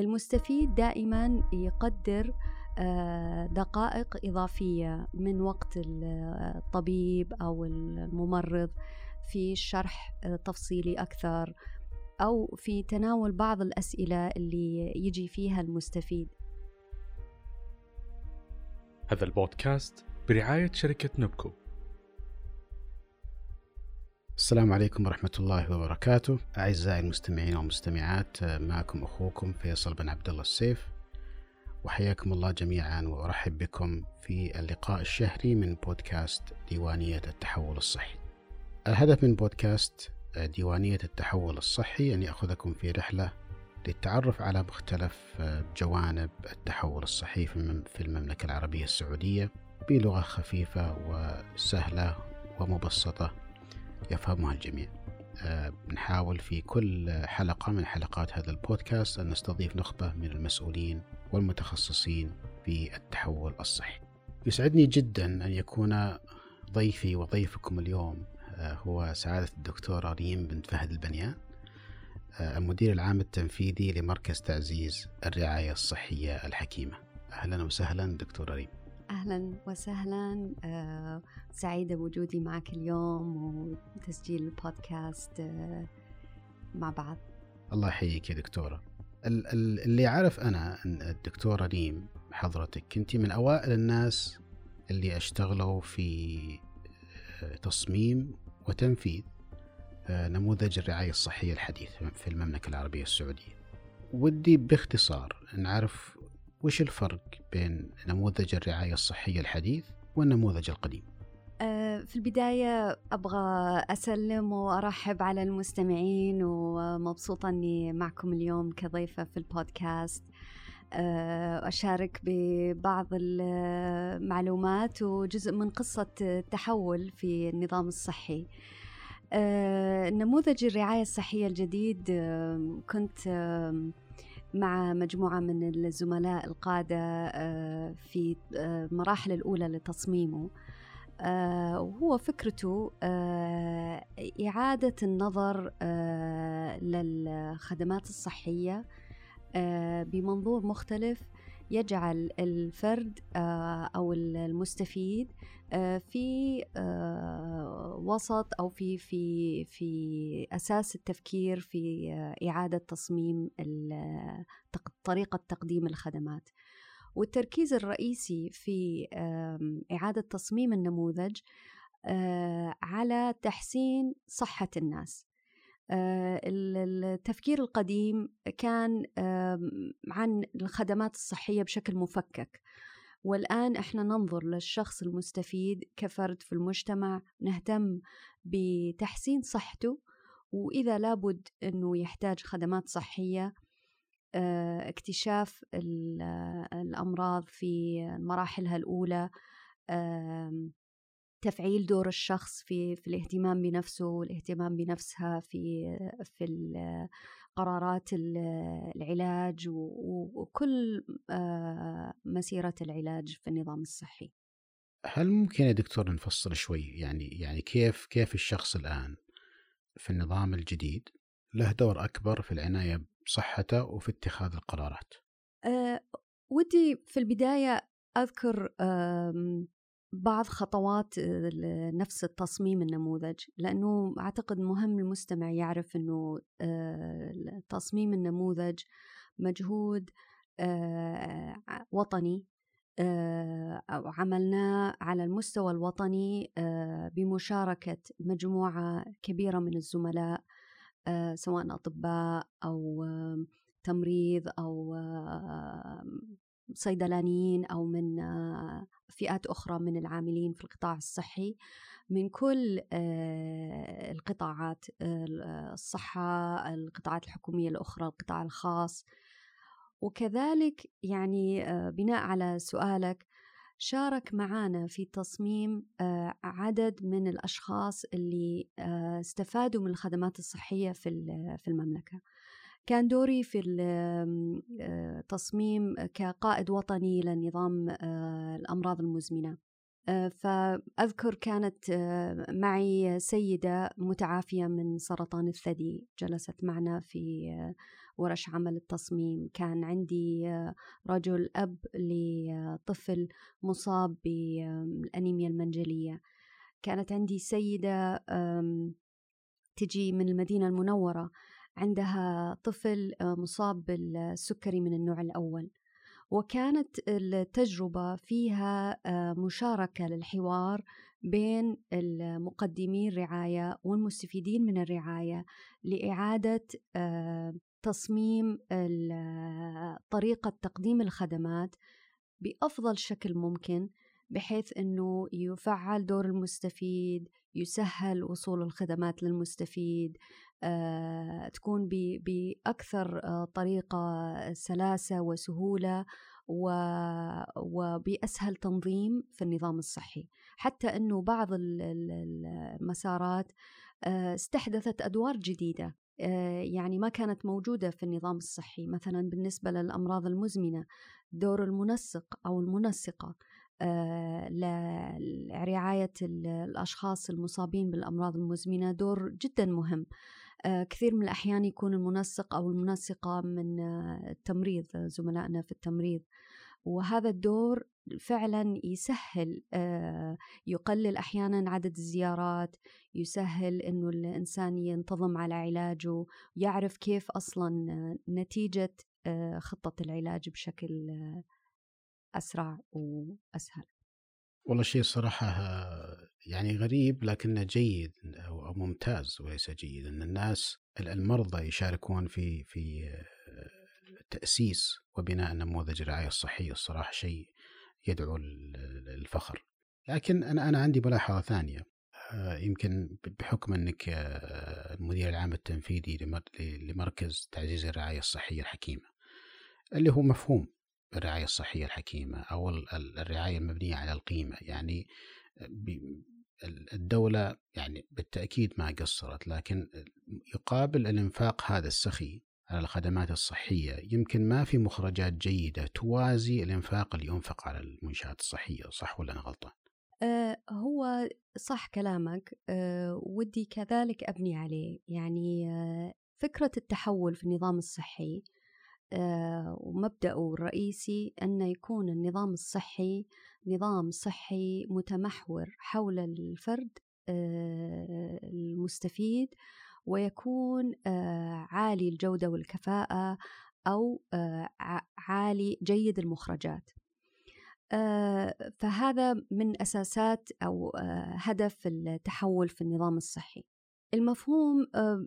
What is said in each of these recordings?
المستفيد دائما يقدر آه، دقائق إضافية من وقت الطبيب أو الممرض في شرح آه، تفصيلي أكثر أو في تناول بعض الأسئلة اللي يجي فيها المستفيد. هذا البودكاست برعاية شركة نبكو. السلام عليكم ورحمة الله وبركاته. أعزائي المستمعين والمستمعات معكم أخوكم فيصل بن عبد الله السيف. وحياكم الله جميعا وأرحب بكم في اللقاء الشهري من بودكاست ديوانية التحول الصحي. الهدف من بودكاست ديوانية التحول الصحي أن يأخذكم في رحلة للتعرف على مختلف جوانب التحول الصحي في المملكة العربية السعودية بلغة خفيفة وسهلة ومبسطة. يفهمها الجميع. آه، نحاول في كل حلقة من حلقات هذا البودكاست أن نستضيف نخبة من المسؤولين والمتخصصين في التحول الصحي. يسعدني جدا أن يكون ضيفي وضيفكم اليوم آه، هو سعادة الدكتورة ريم بنت فهد البنيان آه، المدير العام التنفيذي لمركز تعزيز الرعاية الصحية الحكيمة. أهلا وسهلا دكتورة ريم. أهلا وسهلا. آه، سعيدة بوجودي معك اليوم وتسجيل البودكاست آه، مع بعض. الله يحييك يا دكتورة. اللي عارف أنا أن الدكتورة ريم حضرتك كنتي من أوائل الناس اللي أشتغلوا في آه، تصميم وتنفيذ نموذج الرعاية الصحية الحديث في المملكة العربية السعودية. ودي باختصار نعرف وش الفرق بين نموذج الرعاية الصحية الحديث والنموذج القديم؟ آه، في البداية أبغى أسلم وأرحب على المستمعين ومبسوطة أني معكم اليوم كضيفة في البودكاست آه، أشارك ببعض المعلومات وجزء من قصة التحول في النظام الصحي آه، نموذج الرعاية الصحية الجديد كنت مع مجموعة من الزملاء القادة آه، في المراحل آه، الأولى لتصميمه. آه، وهو فكرته إعادة النظر للخدمات الصحية بمنظور مختلف يجعل الفرد أو المستفيد في وسط أو في في في أساس التفكير في آه، إعادة تصميم طريقة تقديم الخدمات. والتركيز الرئيسي في إعادة تصميم النموذج على تحسين صحة الناس. التفكير القديم كان عن الخدمات الصحية بشكل مفكك. والآن إحنا ننظر للشخص المستفيد كفرد في المجتمع نهتم بتحسين صحته وإذا لابد أنه يحتاج خدمات صحية آه، اكتشاف الأمراض في مراحلها الأولى تفعيل دور الشخص في في الاهتمام بنفسه والاهتمام بنفسها في في قرارات العلاج وكل آه، مسيرة العلاج في النظام الصحي. هل ممكن يا دكتور نفصل شوي؟ يعني يعني كيف كيف الشخص الآن في النظام الجديد له دور أكبر في العناية بصحته وفي اتخاذ القرارات؟ أه ودي في البداية أذكر بعض خطوات نفس التصميم النموذج لأنه أعتقد مهم المستمع يعرف أنه آه، تصميم النموذج مجهود آه، وطني آه، عملناه على المستوى الوطني بمشاركة مجموعة كبيرة من الزملاء سواء أطباء أو تمريض أو صيدلانيين أو من آه، فئات أخرى من العاملين في القطاع الصحي من كل آه، القطاعات الصحة القطاعات الحكومية الأخرى القطاع الخاص. وكذلك يعني آه، بناء على سؤالك شارك معنا في تصميم عدد من الأشخاص اللي استفادوا من الخدمات الصحية في المملكة. كان دوري في التصميم آه، كقائد وطني لنظام آه، الأمراض المزمنة. آه، فأذكر كانت معي سيدة متعافية من سرطان الثدي جلست معنا في ورش عمل التصميم. كان عندي رجل أب لطفل مصاب بالأنيميا المنجلية. كانت عندي سيدة تجي من المدينة المنورة. عندها طفل آه، مصاب بالسكري من النوع الأول. وكانت التجربة فيها آه، مشاركة للحوار بين المقدمين الرعاية والمستفيدين من الرعاية لإعادة آه، تصميم طريقة تقديم الخدمات بأفضل شكل ممكن بحيث أنه يفعل دور المستفيد يسهل وصول الخدمات للمستفيد آه، تكون بأكثر آه، طريقة سلاسة وسهولة وبأسهل تنظيم في النظام الصحي. حتى أنه بعض المسارات آه، استحدثت أدوار جديدة يعني ما كانت موجودة في النظام الصحي. مثلا بالنسبة للأمراض المزمنة دور المنسق أو المنسقة لرعاية الأشخاص المصابين بالأمراض المزمنة دور جدا مهم. آه، كثير من الأحيان يكون المنسق أو المنسقة من آه، التمريض زملائنا في التمريض. وهذا الدور فعلا يسهل آه، يقلل أحيانا عدد الزيارات يسهل إنه الإنسان ينتظم على علاجه يعرف كيف أصلا نتيجة خطة العلاج بشكل أسرع وأسهل. والله شيء صراحة يعني غريب لكنه جيد أو ممتاز وليس جيد أن الناس المرضى يشاركون في في تأسيس وبناء نموذج الرعاية الصحية. الصراحة شيء يدعو للفخر. لكن أنا أنا عندي ملاحظة ثانية يمكن بحكم أنك المدير العام التنفيذي لمركز تعزيز الرعاية الصحية الحكيمة اللي هو مفهوم. الرعاية الصحية الحكيمة أو الرعاية المبنية على القيمة. يعني الدولة يعني بالتأكيد ما قصرت لكن يقابل الإنفاق هذا السخي على الخدمات الصحية. يمكن ما في مخرجات جيدة توازي الإنفاق اللي ينفق على المنشآت الصحية صح ولا أنا غلطان؟ أه هو صح كلامك. أه ودي كذلك أبني عليه. يعني أه فكرة التحول في النظام الصحي آه، ومبدأه الرئيسي أن يكون النظام الصحي نظام صحي متمحور حول الفرد آه، المستفيد ويكون آه، عالي الجودة والكفاءة أو عالي جيد المخرجات. فهذا من أساسات أو هدف التحول في النظام الصحي. المفهوم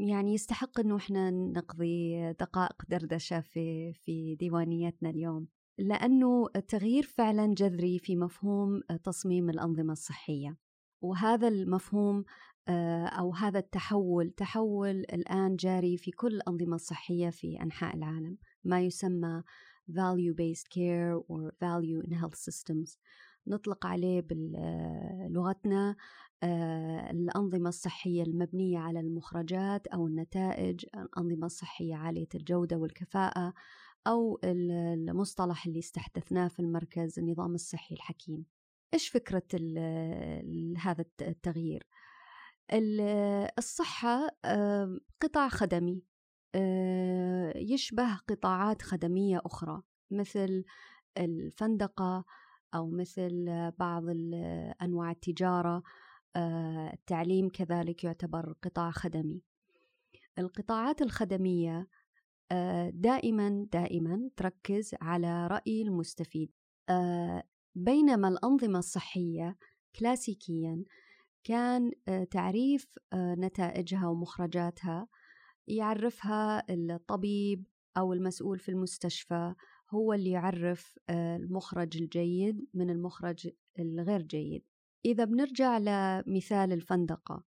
يعني يستحق إنه إحنا نقضي دقائق دردشة في في ديوانيتنا اليوم. لأنه التغيير فعلا جذري في مفهوم تصميم الأنظمة الصحية. وهذا المفهوم أو هذا التحول تحول الآن جاري في كل الأنظمة الصحية في أنحاء العالم. ما يسمى value based care or value in health systems. نطلق عليه بلغتنا آه، الأنظمة الصحية المبنية على المخرجات أو النتائج الأنظمة الصحية عالية الجودة والكفاءة أو المصطلح اللي استحدثناه في المركز النظام الصحي الحكيم إيش فكرة هذا التغيير؟ الصحة قطاع خدمي آه، يشبه قطاعات خدمية أخرى مثل الفندقة أو مثل بعض أنواع التجارة آه، التعليم كذلك يعتبر قطاع خدمي. القطاعات الخدمية آه، دائما دائما تركز على رأي المستفيد. آه، بينما الأنظمة الصحية كلاسيكيا كان تعريف نتائجها ومخرجاتها يعرفها الطبيب أو المسؤول في المستشفى هو اللي يعرف المخرج الجيد من المخرج الغير جيد. إذا بنرجع لمثال الفندقة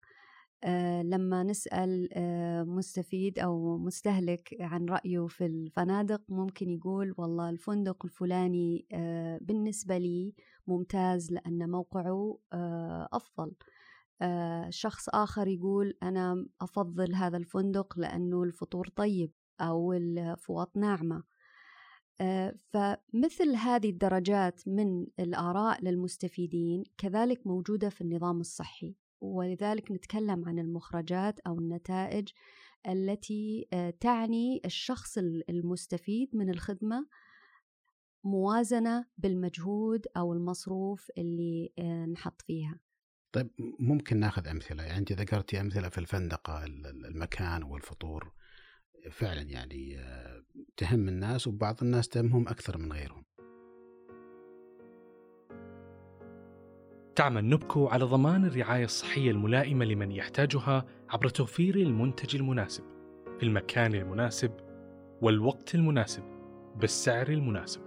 آه لما نسأل آه مستفيد أو مستهلك عن رأيه في الفنادق ممكن يقول والله الفندق الفلاني آه بالنسبة لي ممتاز لأن موقعه آه، أفضل. آه، شخص آخر يقول أنا أفضل هذا الفندق لأنه الفطور طيب أو الفوط ناعمة. آه، فمثل هذه الدرجات من الآراء للمستفيدين كذلك موجودة في النظام الصحي ولذلك نتكلم عن المخرجات أو النتائج التي تعني الشخص المستفيد من الخدمة موازنة بالمجهود أو المصروف اللي نحط فيها. طيب ممكن ناخذ أمثلة؟ يعني أنت ذكرتي أمثلة في الفندقة المكان والفطور. فعلا يعني تهم الناس وبعض الناس تهمهم أكثر من غيرهم تعمل نبكو على ضمان الرعاية الصحية الملائمة لمن يحتاجها عبر توفير المنتج المناسب في المكان المناسب والوقت المناسب بالسعر المناسب.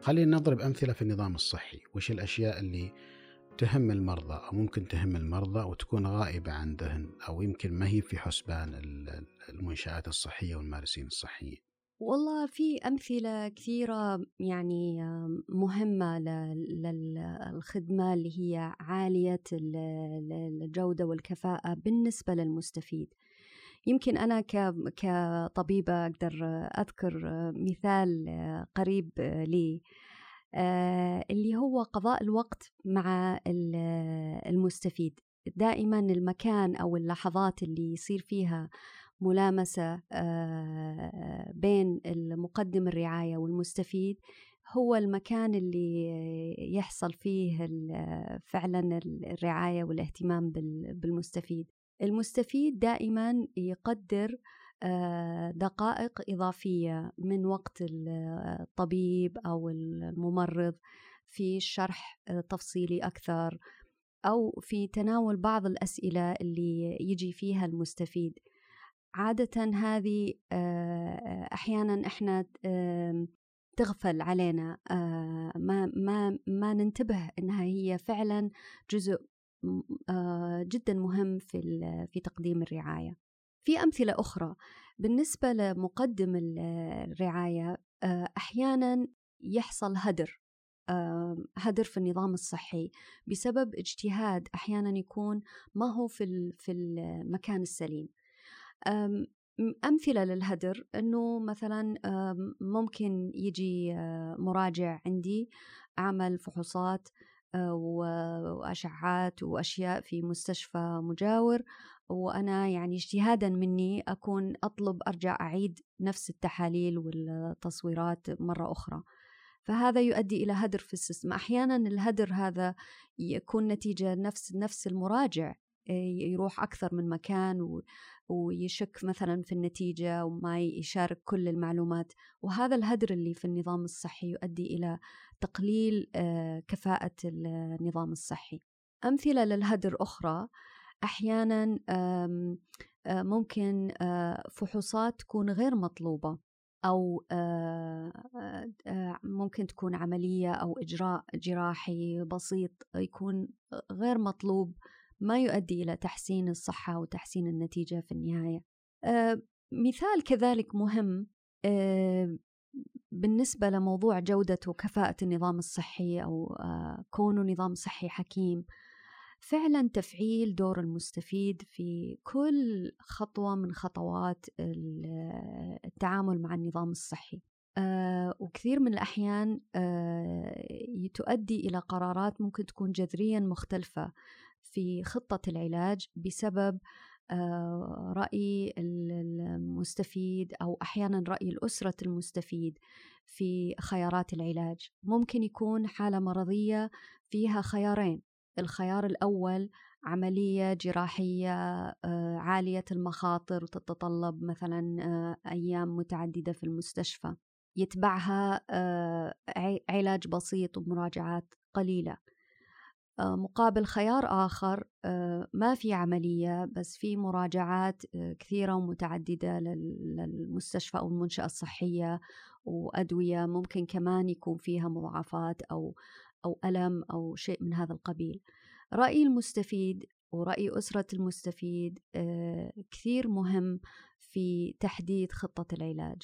خلينا نضرب أمثلة في النظام الصحي، وش الأشياء اللي تهم المرضى أو ممكن تهم المرضى وتكون غائبة عن ذهن أو يمكن ما هي في حسبان المنشآت الصحية والمارسين الصحيين. والله في أمثلة كثيرة يعني مهمة للخدمة اللي هي عالية الجودة والكفاءة بالنسبة للمستفيد يمكن أنا كطبيبة أقدر أذكر مثال قريب لي اللي هو قضاء الوقت مع المستفيد. دائما المكان أو اللحظات اللي يصير فيها ملامسة بين المقدم الرعاية والمستفيد هو المكان اللي يحصل فيه فعلا الرعاية والاهتمام بالمستفيد. المستفيد دائما يقدر دقائق إضافية من وقت الطبيب أو الممرض في شرح تفصيلي أكثر أو في تناول بعض الأسئلة اللي يجي فيها المستفيد عادة هذه أحيانا إحنا تغفل علينا ما ما ما ننتبه إنها هي فعلا جزء جدا مهم في في تقديم الرعاية. في أمثلة أخرى بالنسبة لمقدم الرعاية أحيانا يحصل هدر هدر في النظام الصحي بسبب اجتهاد أحيانا يكون ما هو في في المكان السليم. أمثلة للهدر أنه مثلا ممكن يجي مراجع عندي عمل فحوصات وأشعات وأشياء في مستشفى مجاور وأنا يعني اجتهادا مني أكون أطلب أرجع أعيد نفس التحاليل والتصويرات مرة أخرى. فهذا يؤدي إلى هدر في السيستم. أحيانا الهدر هذا يكون نتيجة نفس نفس المراجع يروح أكثر من مكان ويشك مثلا في النتيجة وما يشارك كل المعلومات. وهذا الهدر اللي في النظام الصحي يؤدي إلى تقليل كفاءة النظام الصحي. أمثلة للهدر أخرى أحيانا ممكن فحوصات تكون غير مطلوبة أو ممكن تكون عملية أو إجراء جراحي بسيط يكون غير مطلوب ما يؤدي إلى تحسين الصحة وتحسين النتيجة في النهاية. آه مثال كذلك مهم آه بالنسبة لموضوع جودة وكفاءة النظام الصحي أو آه كونه نظام صحي حكيم. فعلا تفعيل دور المستفيد في كل خطوة من خطوات التعامل مع النظام الصحي. آه وكثير من الأحيان آه تؤدي إلى قرارات ممكن تكون جذريا مختلفة في خطة العلاج بسبب آه، رأي المستفيد أو أحيانا رأي الأسرة المستفيد في خيارات العلاج. ممكن يكون حالة مرضية فيها خيارين. الخيار الأول عملية جراحية آه، عالية المخاطر وتتطلب مثلا آه، أيام متعددة في المستشفى. يتبعها علاج بسيط ومراجعات قليلة. آه، مقابل خيار آخر آه، ما في عملية بس في مراجعات آه، كثيرة ومتعددة للمستشفى أو المنشأة الصحية وأدوية ممكن كمان يكون فيها مضاعفات أو أو ألم أو شيء من هذا القبيل. رأي المستفيد ورأي أسرة المستفيد كثير مهم في تحديد خطة العلاج.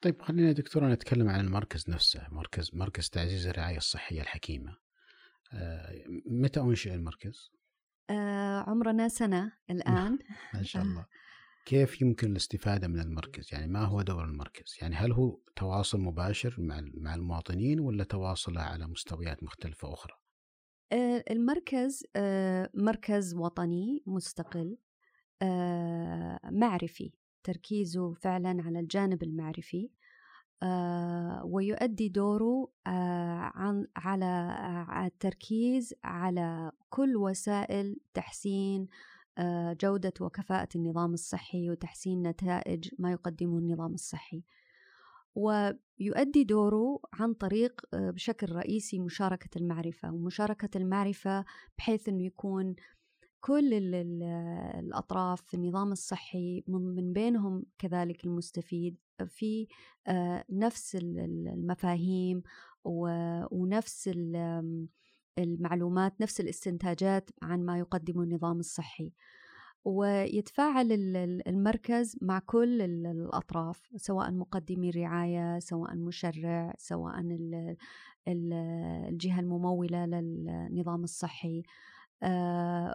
طيب خلينا دكتورة نتكلم عن المركز نفسه مركز مركز تعزيز الرعاية الصحية الحكيمة. آه، متى أنشئ المركز؟ آه عمرنا سنة الآن. ما شاء الله. كيف يمكن الاستفادة من المركز؟ يعني ما هو دور المركز؟ يعني هل هو تواصل مباشر مع المواطنين ولا تواصله على مستويات مختلفة أخرى؟ آه، المركز آه، مركز وطني مستقل آه، معرفي تركيزه فعلا على الجانب المعرفي ويؤدي دوره عن على التركيز على كل وسائل تحسين جودة وكفاءة النظام الصحي وتحسين نتائج ما يقدمه النظام الصحي. ويؤدي دوره عن طريق آه، بشكل رئيسي مشاركة المعرفة ومشاركة المعرفة بحيث أنه يكون كل الأطراف في النظام الصحي من بينهم كذلك المستفيد في آه، نفس المفاهيم ونفس المعلومات نفس الاستنتاجات عن ما يقدمه النظام الصحي. ويتفاعل المركز مع كل الأطراف سواء مقدمي رعاية سواء مشرع سواء الجهة الممولة للنظام الصحي. آه،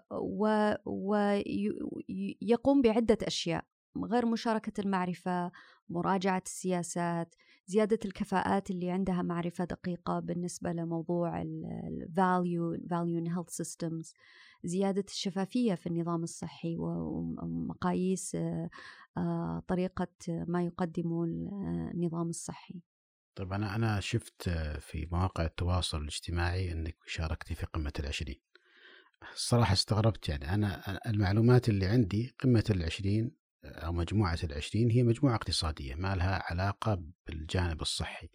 ويقوم بعدة أشياء. غير مشاركة المعرفة مراجعة السياسات زيادة الكفاءات اللي عندها معرفة دقيقة بالنسبة لموضوع ال value value in health systems. زيادة الشفافية في النظام الصحي ومقاييس آه، آه، طريقة ما يقدمه النظام الصحي. طيب أنا أنا شفت في مواقع التواصل الاجتماعي أنك شاركتي في قمة العشرين. الصراحة استغربت يعني أنا المعلومات اللي عندي قمة العشرين أو مجموعة العشرين هي مجموعة اقتصادية ما لها علاقة بالجانب الصحي.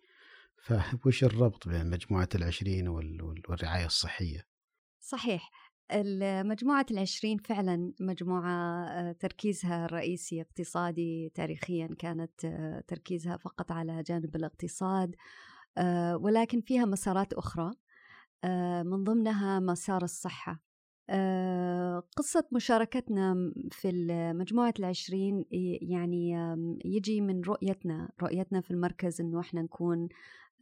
فوش الربط بين مجموعة العشرين والرعاية الصحية؟ صحيح. مجموعة العشرين فعلا مجموعة آه، تركيزها الرئيسي اقتصادي تاريخيا كانت آه، تركيزها فقط على جانب الاقتصاد آه، ولكن فيها مسارات أخرى من ضمنها مسار الصحة. قصة مشاركتنا في مجموعة العشرين يعني يجي من رؤيتنا رؤيتنا في المركز أنه إحنا نكون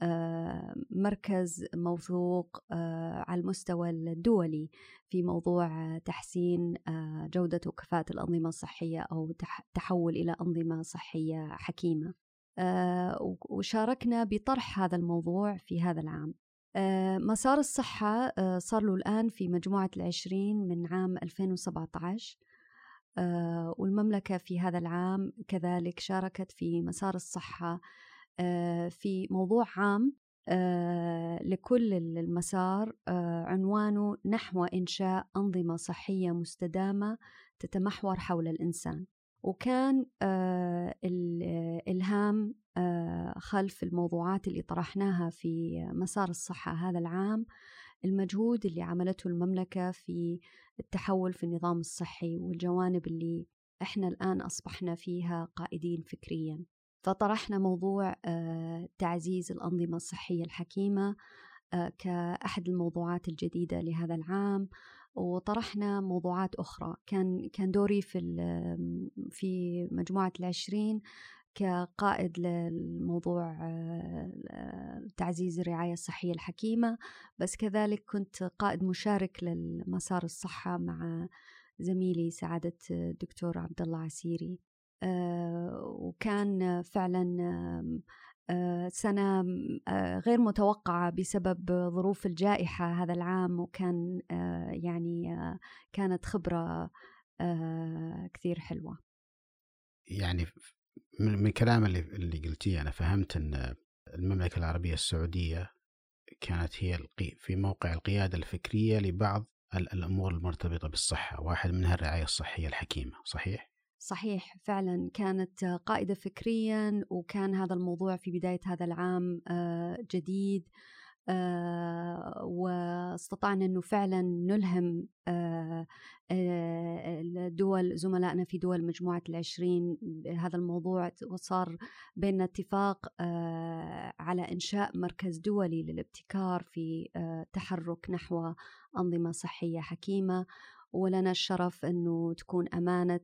آه، مركز موثوق آه، على المستوى الدولي في موضوع تحسين آه، جودة وكفاءة الأنظمة الصحية أو تحول إلى أنظمة صحية حكيمة. وشاركنا بطرح هذا الموضوع في هذا العام. مسار الصحة صار له الآن في مجموعة العشرين من عام 2017 والمملكة في هذا العام كذلك شاركت في مسار الصحة آه، في موضوع عام آه، لكل المسار آه، عنوانه نحو إنشاء أنظمة صحية مستدامة تتمحور حول الإنسان. وكان الإلهام خلف الموضوعات اللي طرحناها في مسار الصحة هذا العام المجهود اللي عملته المملكة في التحول في النظام الصحي والجوانب اللي إحنا الآن أصبحنا فيها قائدين فكريا. فطرحنا موضوع آه، تعزيز الأنظمة الصحية الحكيمة آه، كأحد الموضوعات الجديدة لهذا العام وطرحنا موضوعات أخرى. كان كان دوري في في مجموعة العشرين كقائد للموضوع تعزيز الرعاية الصحية الحكيمة. بس كذلك كنت قائد مشارك للمسار الصحة مع زميلي سعادة الدكتور عبد الله عسيري. آه، وكان فعلا سنة آه، غير متوقعة بسبب ظروف الجائحة هذا العام وكان يعني كانت خبرة كثير حلوة يعني من كلام اللي اللي قلتيه أنا فهمت أن المملكة العربية السعودية كانت هي في موقع القيادة الفكرية لبعض الأمور المرتبطة بالصحة واحد منها الرعاية الصحية الحكيمة صحيح؟ صحيح فعلا كانت قائدة فكريا وكان هذا الموضوع في بداية هذا العام آه، جديد آه، واستطعنا أنه فعلا نلهم آه، الدول زملائنا في دول مجموعة العشرين هذا الموضوع وصار بيننا اتفاق على إنشاء مركز دولي للابتكار في تحرك نحو أنظمة صحية حكيمة. ولنا الشرف أنه تكون أمانة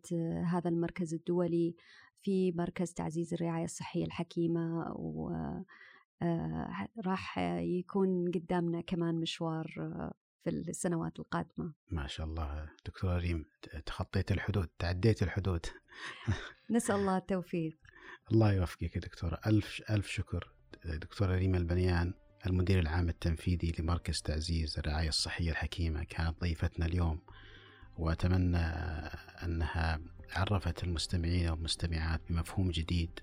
هذا المركز الدولي في مركز تعزيز الرعاية الصحية الحكيمة و آه، راح يكون قدامنا كمان مشوار في السنوات القادمة. ما شاء الله دكتورة ريم تخطيت الحدود تعديت الحدود. نسأل الله التوفيق. الله يوفقك يا دكتورة ألف ألف شكر دكتورة ريم البنيان المدير العام التنفيذي لمركز تعزيز الرعاية الصحية الحكيمة. كانت ضيفتنا اليوم. وأتمنى أنها عرفت المستمعين والمستمعات بمفهوم جديد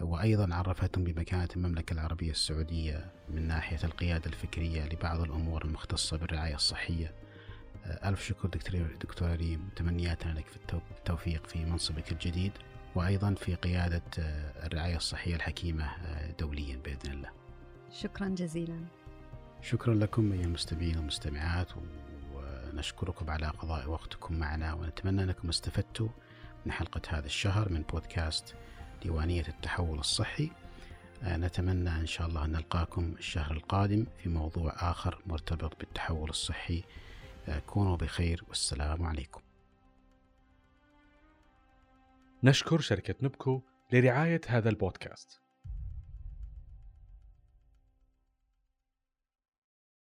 وأيضا عرفتهم بمكانة المملكة العربية السعودية من ناحية القيادة الفكرية لبعض الأمور المختصة بالرعاية الصحية. ألف شكر دكتور دكتور ريم تمنياتنا لك في التوفيق في منصبك الجديد وأيضا في قيادة الرعاية الصحية الحكيمة دوليا بإذن الله. شكرا جزيلا. شكرا لكم أيها المستمعين والمستمعات ونشكركم على قضاء وقتكم معنا ونتمنى أنكم استفدتوا من حلقة هذا الشهر من بودكاست ديوانية التحول الصحي. نتمنى إن شاء الله أن نلقاكم الشهر القادم في موضوع آخر مرتبط بالتحول الصحي. كونوا بخير والسلام عليكم. نشكر شركة نبكو لرعاية هذا البودكاست.